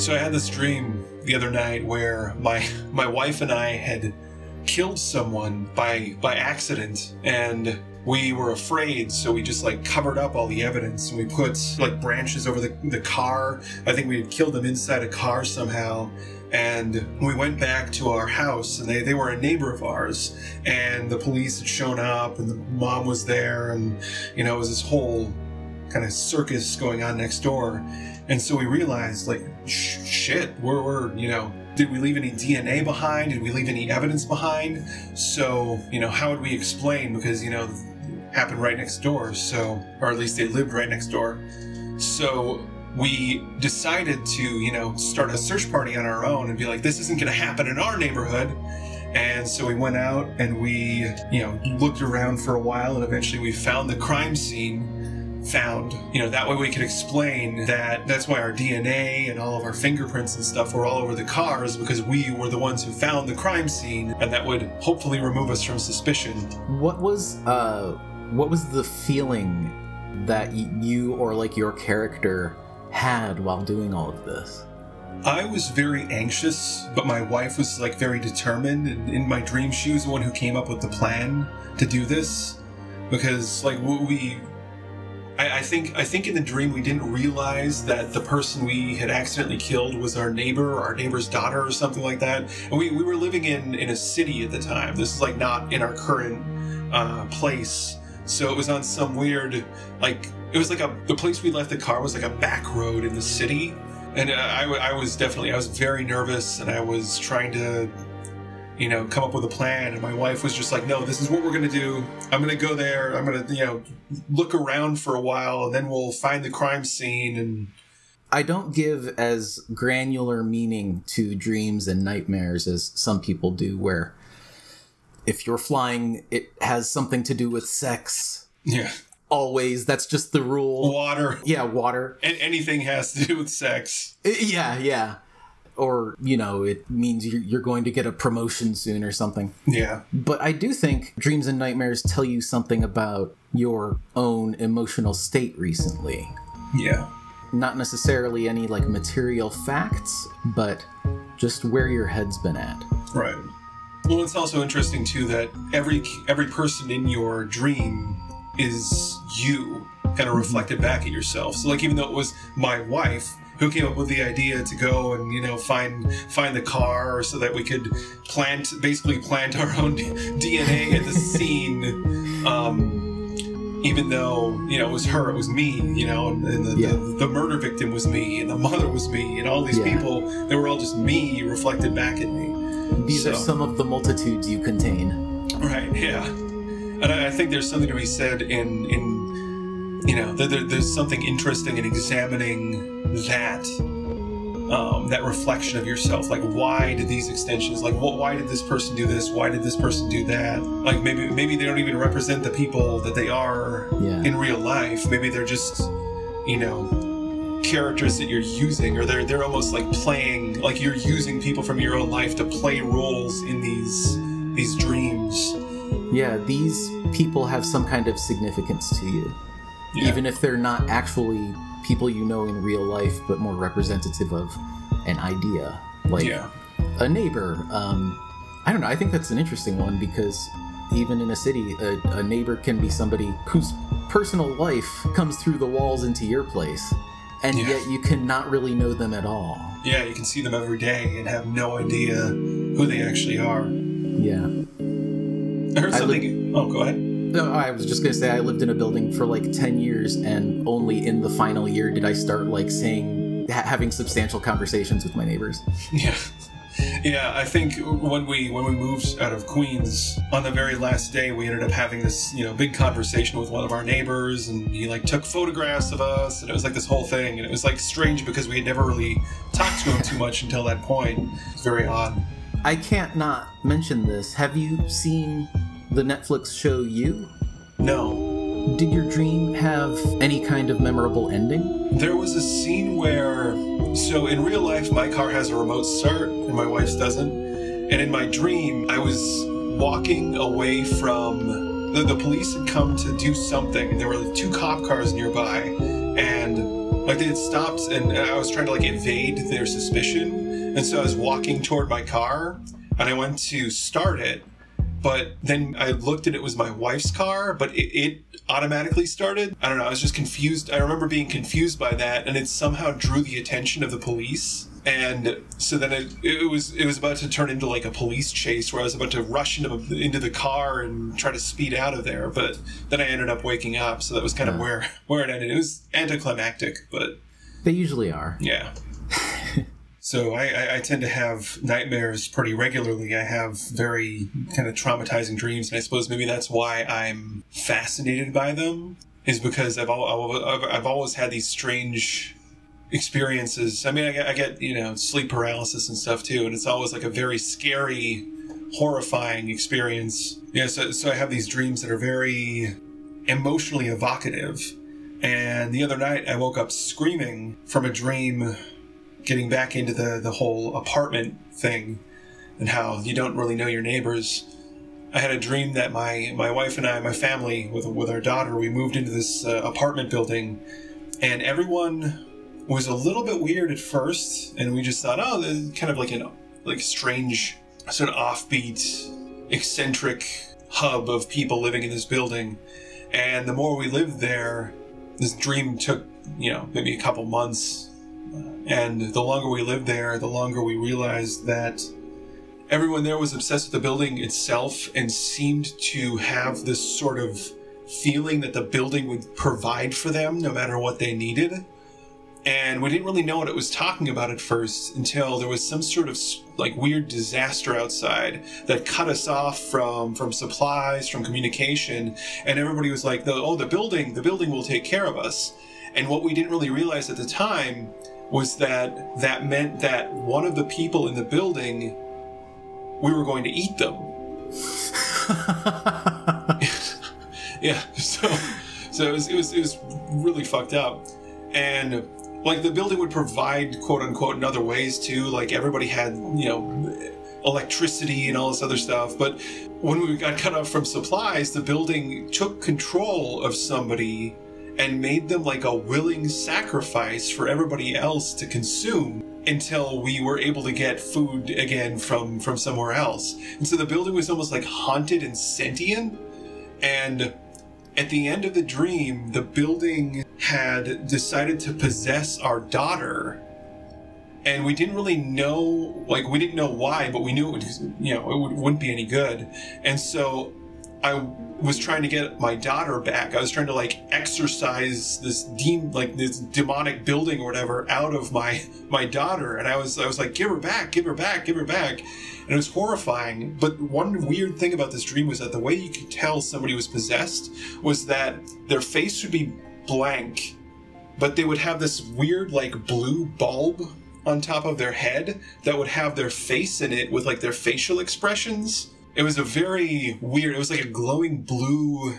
So I had this dream the other night where my my wife and I had killed someone by by accident and we were afraid so we just like covered up all the evidence and we put like branches over the, the car. I think we had killed them inside a car somehow and we went back to our house and they, they were a neighbor of ours and the police had shown up and the mom was there and you know it was this whole kind of circus going on next door. And so we realized like sh- shit we're, we're you know did we leave any dna behind? Did we leave any evidence behind? So you know how would we explain? Because you know happened right next door so or at least they lived right next door. So we decided to, you know, start a search party on our own and be like, this isn't going to happen in our neighborhood. And so we went out and we, you know, looked around for a while and eventually we found the crime scene found. You know, that way we could explain that that's why our DNA and all of our fingerprints and stuff were all over the cars because we were the ones who found the crime scene and that would hopefully remove us from suspicion. What was uh what was the feeling that y- you or like your character had while doing all of this? I was very anxious, but my wife was like very determined. And in my dream, she was the one who came up with the plan to do this, because like we, I, I think I think in the dream we didn't realize that the person we had accidentally killed was our neighbor, our neighbor's daughter, or something like that. And we we were living in in a city at the time. This is like not in our current uh, place. So it was on some weird, like, it was like a, the place we left the car was like a back road in the city. And uh, I, I was definitely, I was very nervous and I was trying to, you know, come up with a plan. And my wife was just like, no, this is what we're going to do. I'm going to go there. I'm going to, you know, look around for a while and then we'll find the crime scene. And I don't give as granular meaning to dreams and nightmares as some people do, where if you're flying, it has something to do with sex. yeah, Always, that's just the rule. water. Yeah, water. And anything has to do with sex. Uh, yeah, yeah. Or, you know, it means you're you're going to get a promotion soon or something. Yeah. But I do think dreams and nightmares tell you something about your own emotional state recently. Yeah. Not necessarily any like material facts, but just where your head's been at. Right. Well, it's also interesting too that every every person in your dream is you, kind of reflected back at yourself. So, like, even though it was my wife who came up with the idea to go and you know find find the car so that we could plant basically plant our own DNA at the scene. Um, even though you know it was her, it was me, you know, and the, Yeah. the, the murder victim was me, and the mother was me, and all these Yeah. people, they were all just me reflected back at me. These are some of the multitudes you contain. Right. Yeah. And I, I think there's something to be said in in you know there, there's something interesting in examining that um, that reflection of yourself. Like, why did these extensions? Like, what? Why did this person do this? Why did this person do that? Like, maybe maybe they don't even represent the people that they are Yeah. in real life. Maybe they're just you know characters that you're using or they're they're almost like playing like you're using people from your own life to play roles in these these dreams Yeah, these people have some kind of significance to you. Yeah. Even if they're not actually people you know in real life, but more representative of an idea. Like yeah a neighbor. Um, I don't know. I think that's an interesting one because even in a city, a, a neighbor can be somebody whose personal life comes through the walls into your place, and Yeah. yet you cannot really know them at all. yeah you can see them every day and have no idea who they actually are Yeah. i heard I something oh go ahead No, I was just gonna say I lived in a building for like ten years, and only in the final year did I start like saying ha- having substantial conversations with my neighbors. yeah yeah i think when we when we moved out of queens on the very last day we ended up having this you know big conversation with one of our neighbors and he like took photographs of us and it was like this whole thing and it was like strange because we had never really talked to him too much until that point it's very odd I can't not mention this. Have you seen the Netflix show You? no Did your dream have any kind of memorable ending? There was a scene where, so in real life, my car has a remote start and my wife's doesn't. And in my dream, I was walking away from the, the police had come to do something. and There were like two cop cars nearby, and Like they had stopped, and uh, I was trying to like evade their suspicion, and so I was walking toward my car, and I went to start it, but then I looked and it was my wife's car, but it, it, automatically started. I don't know. I was just confused. I remember being confused by that, and it somehow drew the attention of the police. And so then it, it was it was about to turn into like a police chase where I was about to rush into into the car and try to speed out of there. But then I ended up waking up, so that was kind of where where it ended. It was anticlimactic, but they usually are. Yeah. So I, I, tend to have nightmares pretty regularly. I have very kind of traumatizing dreams, and I suppose maybe that's why I'm fascinated by them. Is because I've al- I've always had these strange experiences. I mean, I get, I get you know sleep paralysis and stuff too, and it's always like a very scary, horrifying experience. Yeah, so so I have these dreams that are very emotionally evocative. And the other night, I woke up screaming from a dream getting back into the the whole apartment thing and how you don't really know your neighbors. I had a dream that my my wife and I, my family, with with our daughter, we moved into this uh, apartment building, and everyone was a little bit weird at first, and we just thought, oh, kind of like an like strange, sort of offbeat, eccentric hub of people living in this building. And the more we lived there, this dream took you know maybe a couple months and the longer we lived there, the longer we realized that everyone there was obsessed with the building itself and seemed to have this sort of feeling that the building would provide for them no matter what they needed. And we didn't really know what it was talking about at first until there was some sort of like weird disaster outside that cut us off from from supplies, from communication, and everybody was like, "Oh, the building, the building will take care of us." And what we didn't really realize at the time was that that meant that one of the people in the building we were going to eat them. yeah, so so it was, it was it was really fucked up, and like the building would provide quote unquote in other ways too. Like everybody had you know electricity and all this other stuff, but when we got cut off from supplies, the building took control of somebody and made them like a willing sacrifice for everybody else to consume until we were able to get food again from from somewhere else. And so the building was almost like haunted and sentient and at the end of the dream, the building had decided to possess our daughter. And we didn't really know, like, we didn't know why, but we knew it would, you know, it would, wouldn't be any good. And so I was trying to get my daughter back. I was trying to like exorcise this demon, like this demonic building or whatever out of my my daughter, and I was I was like, give her back, give her back, give her back, and it was horrifying. But one weird thing about this dream was that the way you could tell somebody was possessed was that their face would be blank, but they would have this weird like blue bulb on top of their head that would have their face in it with like their facial expressions it was a very weird. It was like a glowing blue,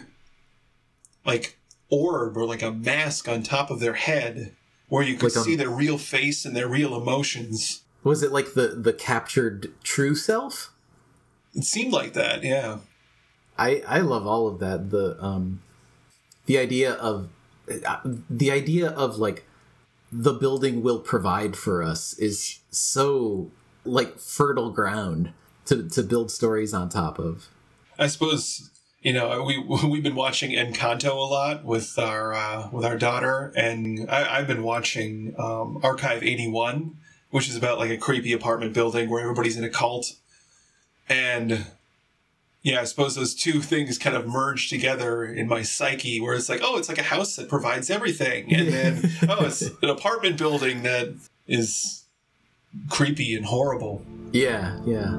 like orb or like a mask on top of their head, where you could like see a, their real face and their real emotions. Was it like the the captured true self? It seemed like that. Yeah. I I love all of that. The um, the idea of uh, the idea of like the building will provide for us is so like fertile ground to to build stories on top of. I suppose you know we we've been watching Encanto a lot with our uh, with our daughter, and I, have been watching um, Archive eighty one, which is about like a creepy apartment building where everybody's in a cult, and yeah, I suppose those two things kind of merge together in my psyche, where it's like, oh, it's like a house that provides everything, and then oh, it's an apartment building that is creepy and horrible. Yeah, yeah.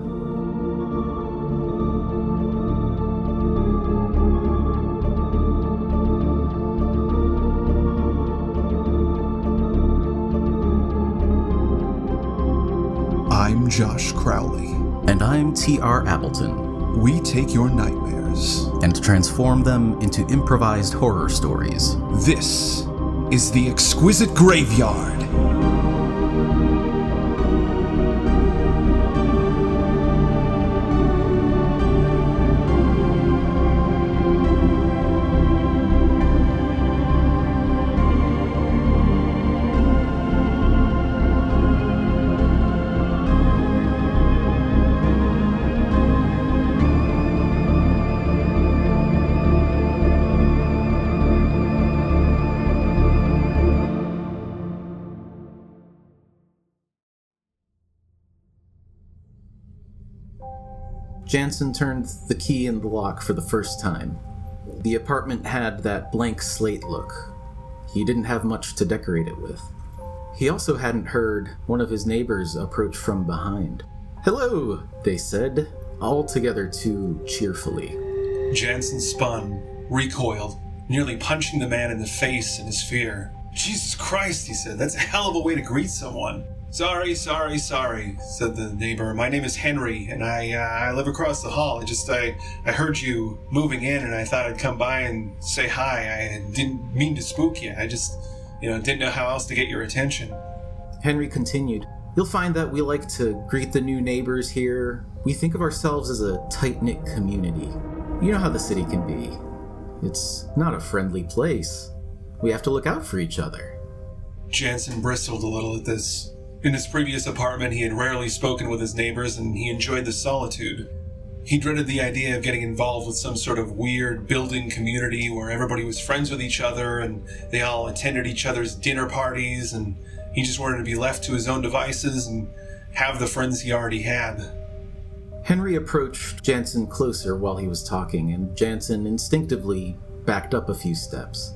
Josh Crowley. And I'm T.R. Appleton. We take your nightmares and transform them into improvised horror stories. This is The Exquisite Graveyard. Jansen turned the key in the lock for the first time. The apartment had that blank slate look. He didn't have much to decorate it with. He also hadn't heard one of his neighbors approach from behind. Hello, they said, all together too cheerfully. Jansen spun, recoiled, nearly punching the man in the face in his fear. Jesus Christ, he said, that's a hell of a way to greet someone. Sorry, sorry, sorry, said the neighbor. My name is Henry, and I uh, I live across the hall. I just I I heard you moving in, and I thought I'd come by and say hi. I didn't mean to spook you. I just you know didn't know how else to get your attention. Henry continued, You'll find that we like to greet the new neighbors here. We think of ourselves as a tight knit community. You know how the city can be. It's not a friendly place. We have to look out for each other. Jansen bristled a little at this. In his previous apartment, he had rarely spoken with his neighbors and he enjoyed the solitude. He dreaded the idea of getting involved with some sort of weird building community where everybody was friends with each other and they all attended each other's dinner parties and he just wanted to be left to his own devices and have the friends he already had. Henry approached Jansen closer while he was talking, and Jansen instinctively backed up a few steps,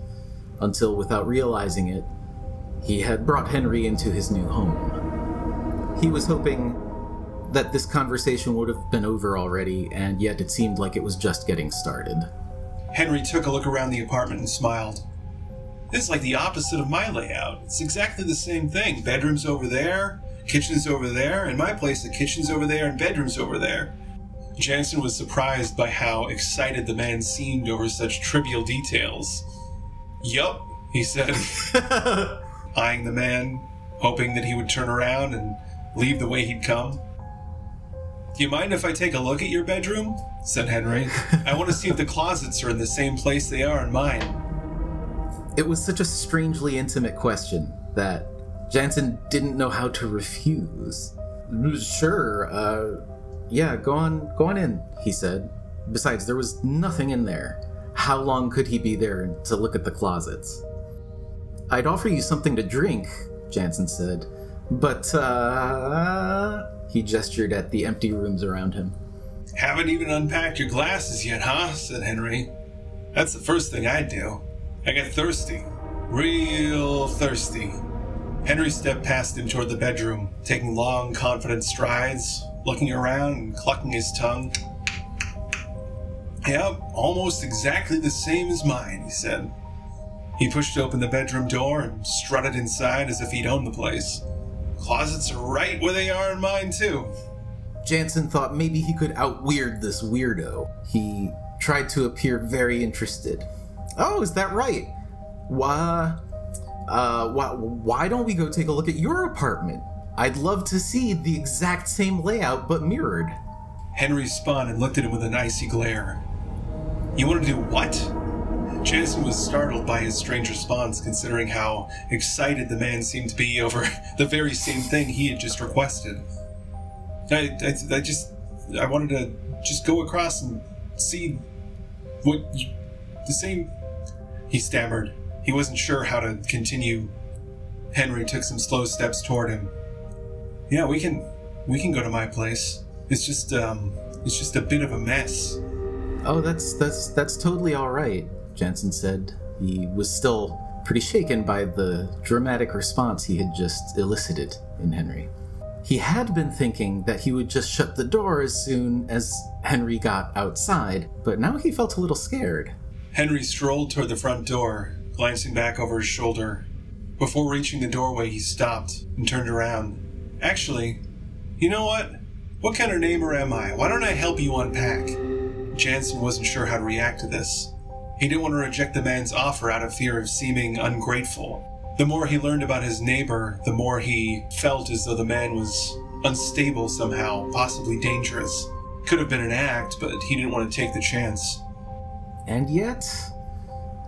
until without realizing it, he had brought Henry into his new home. He was hoping that this conversation would have been over already, and yet it seemed like it was just getting started. Henry took a look around the apartment and smiled. This is like the opposite of my layout. It's exactly the same thing. Bedrooms over there, kitchen's over there, and my place, the kitchen's over there and bedroom's over there. Jansen was surprised by how excited the man seemed over such trivial details. Yup, he said, eyeing the man, hoping that he would turn around and leave the way he'd come. Do you mind if I take a look at your bedroom? said Henry. I want to see if the closets are in the same place they are in mine. It was such a strangely intimate question that Jansen didn't know how to refuse. Sure, uh, yeah, go on, go on in, he said. Besides, there was nothing in there. How long could he be there to look at the closets? I'd offer you something to drink, Jansen said, but, uh. He gestured at the empty rooms around him. Haven't even unpacked your glasses yet, huh? said Henry. That's the first thing I'd do. I get thirsty. Real thirsty. Henry stepped past him toward the bedroom, taking long, confident strides, looking around and clucking his tongue. Yep, almost exactly the same as mine, he said. He pushed open the bedroom door and strutted inside as if he'd owned the place. Closets are right where they are in mine, too. Jansen thought maybe he could outweird this weirdo. He tried to appear very interested. Oh, is that right? Why, uh, why, why don't we go take a look at your apartment? I'd love to see the exact same layout but mirrored. Henry spun and looked at him with an icy glare. You want to do what? Jansen was startled by his strange response, considering how excited the man seemed to be over the very same thing he had just requested. I, I, I just, I wanted to just go across and see what you, the same. He stammered. He wasn't sure how to continue. Henry took some slow steps toward him. Yeah, we can, we can go to my place. It's just, um, it's just a bit of a mess. Oh, that's that's that's totally all right, Jansen said. He was still pretty shaken by the dramatic response he had just elicited in Henry. He had been thinking that he would just shut the door as soon as Henry got outside, but now he felt a little scared. Henry strolled toward the front door, glancing back over his shoulder. Before reaching the doorway, he stopped and turned around. Actually, you know what? What kind of neighbor am I? Why don't I help you unpack? Jansen wasn't sure how to react to this. He didn't want to reject the man's offer out of fear of seeming ungrateful. The more he learned about his neighbor, the more he felt as though the man was unstable somehow, possibly dangerous. Could have been an act, but he didn't want to take the chance. And yet,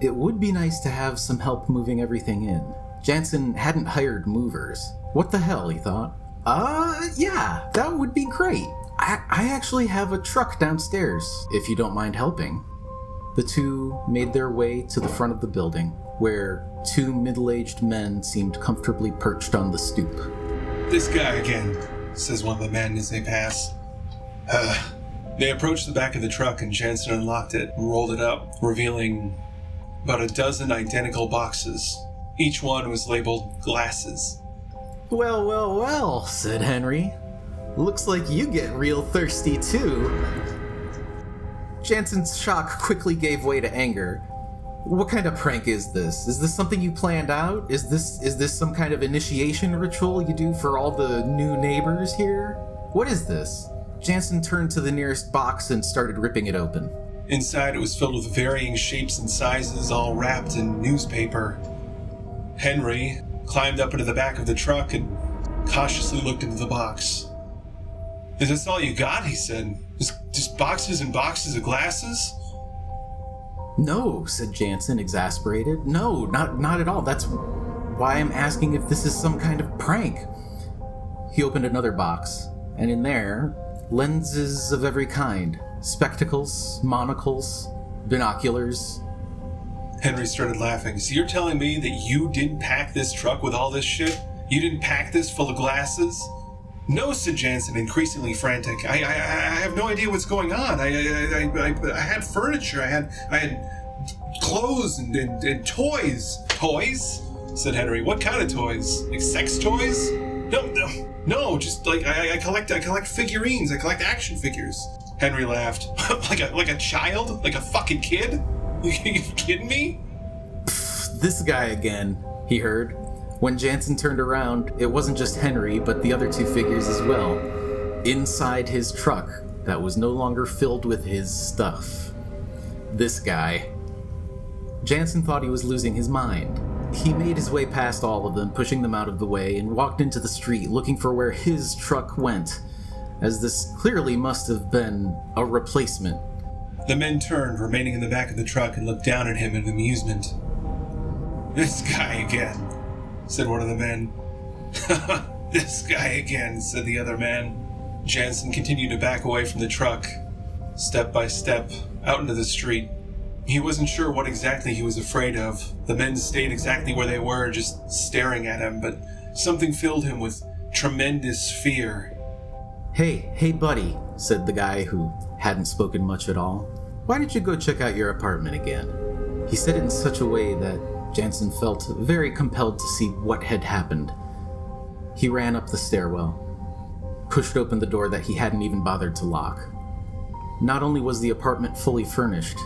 it would be nice to have some help moving everything in. Jansen hadn't hired movers. What the hell, he thought. Uh, yeah, that would be great. I, I actually have a truck downstairs, if you don't mind helping. The two made their way to the front of the building, where two middle aged men seemed comfortably perched on the stoop. This guy again, says one of the men as they pass. Uh, They approached the back of the truck and Jansen unlocked it and rolled it up, revealing about a dozen identical boxes. Each one was labeled glasses. Well, well, well, said Henry. Looks like you get real thirsty too. Jansen's shock quickly gave way to anger. What kind of prank is this? Is this something you planned out? Is this is this some kind of initiation ritual you do for all the new neighbors here? What is this? Jansen turned to the nearest box and started ripping it open. Inside, it was filled with varying shapes and sizes, all wrapped in newspaper. Henry climbed up into the back of the truck and cautiously looked into the box. Is this all you got? He said. Just, boxes and boxes of glasses? No, said Jansen, exasperated. No, not not at all. That's why I'm asking if this is some kind of prank. He opened another box, and in there, lenses of every kind spectacles, monocles, binoculars. Henry started laughing. So you're telling me that you didn't pack this truck with all this shit? You didn't pack this full of glasses? No, said Jansen, increasingly frantic. I, I, I have no idea what's going on. I, I, I, I, had furniture. I had, I had clothes and, and, and toys. Toys? said Henry. What kind of toys? Like sex toys? No, no, no. Just like I, I collect, I collect figurines. I collect action figures. Henry laughed. like a, like a child, like a fucking kid. You kidding me? This guy again, he heard. When Jansen turned around, it wasn't just Henry, but the other two figures as well. Inside his truck that was no longer filled with his stuff. This guy. Jansen thought he was losing his mind. He made his way past all of them, pushing them out of the way, and walked into the street looking for where his truck went, as this clearly must have been a replacement. The men turned, remaining in the back of the truck, and looked down at him in amusement. This guy again, said one of the men. this guy again, said the other man. Jansen continued to back away from the truck, step by step, out into the street. He wasn't sure what exactly he was afraid of. The men stayed exactly where they were, just staring at him, but something filled him with tremendous fear. Hey, hey, buddy, said the guy who hadn't spoken much at all. Why did you go check out your apartment again? He said it in such a way that Jansen felt very compelled to see what had happened. He ran up the stairwell, pushed open the door that he hadn't even bothered to lock. Not only was the apartment fully furnished,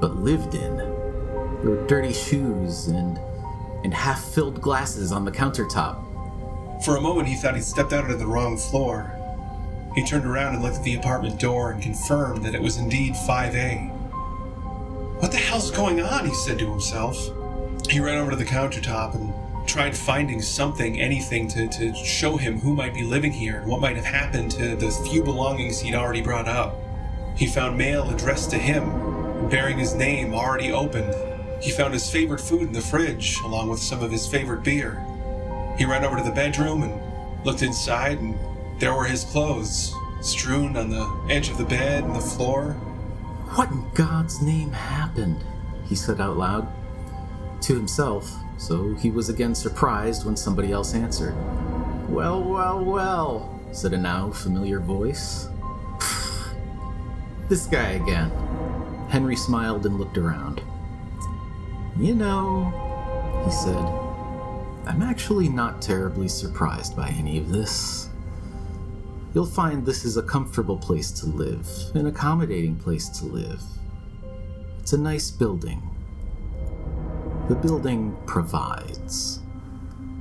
but lived in. There were dirty shoes and and half-filled glasses on the countertop. For a moment, he thought he'd stepped out onto the wrong floor. He turned around and looked at the apartment door and confirmed that it was indeed 5A. What the hell's going on? He said to himself. He ran over to the countertop and tried finding something, anything, to, to show him who might be living here and what might have happened to the few belongings he'd already brought up. He found mail addressed to him, bearing his name already opened. He found his favorite food in the fridge, along with some of his favorite beer. He ran over to the bedroom and looked inside, and there were his clothes, strewn on the edge of the bed and the floor. What in God's name happened? He said out loud. To himself, so he was again surprised when somebody else answered. Well, well, well, said a now familiar voice. this guy again. Henry smiled and looked around. You know, he said, I'm actually not terribly surprised by any of this. You'll find this is a comfortable place to live, an accommodating place to live. It's a nice building. The building provides.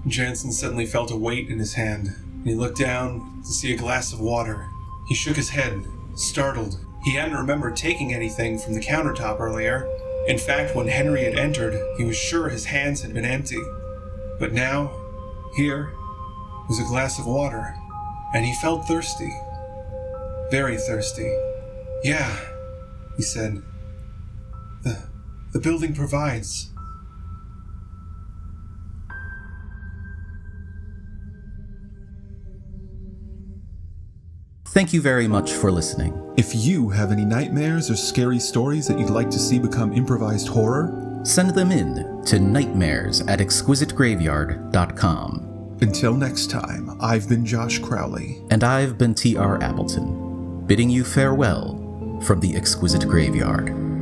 Jansen suddenly felt a weight in his hand, and he looked down to see a glass of water. He shook his head, startled. He hadn't remembered taking anything from the countertop earlier. In fact, when Henry had entered, he was sure his hands had been empty. But now, here, was a glass of water, and he felt thirsty. Very thirsty. Yeah, he said. The, the building provides. Thank you very much for listening. If you have any nightmares or scary stories that you'd like to see become improvised horror, Send them in to nightmares at exquisitegraveyard.com. until next time, I've been Josh Crowley. And I've been T.R. Appleton, bidding you farewell from the Exquisite Graveyard.